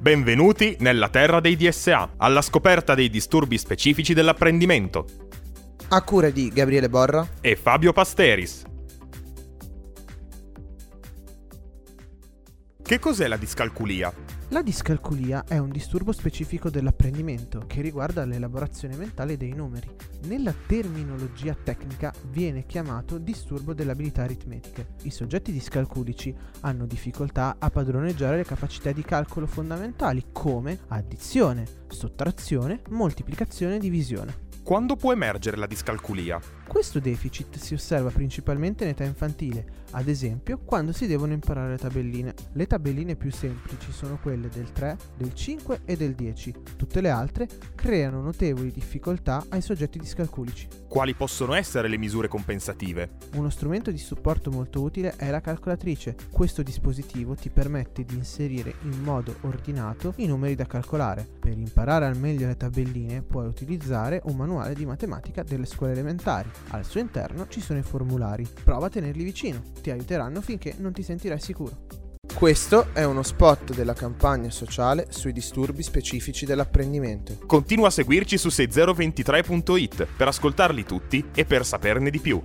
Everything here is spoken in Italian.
Benvenuti nella terra dei DSA, alla scoperta dei disturbi specifici dell'apprendimento. A cura di Gabriele Borra e Fabio Pasteris. Che cos'è la discalculia? La discalculia è un disturbo specifico dell'apprendimento che riguarda l'elaborazione mentale dei numeri. Nella terminologia tecnica viene chiamato disturbo dell'abilità aritmetica. I soggetti discalculici hanno difficoltà a padroneggiare le capacità di calcolo fondamentali come addizione, sottrazione, moltiplicazione e divisione. Quando può emergere la discalculia? Questo deficit si osserva principalmente in età infantile, ad esempio quando si devono imparare le tabelline. Le tabelline più semplici sono quelle del 3, del 5 e del 10. Tutte le altre creano notevoli difficoltà ai soggetti discalculici. Quali possono essere le misure compensative? Uno strumento di supporto molto utile è la calcolatrice. Questo dispositivo ti permette di inserire in modo ordinato i numeri da calcolare. Per imparare al meglio le tabelline puoi utilizzare un manuale di matematica delle scuole elementari. Al suo interno ci sono i formulari. Prova a tenerli vicino, ti aiuteranno finché non ti sentirai sicuro. Questo è uno spot della campagna sociale sui disturbi specifici dell'apprendimento. Continua a seguirci su 6023.it per ascoltarli tutti e per saperne di più.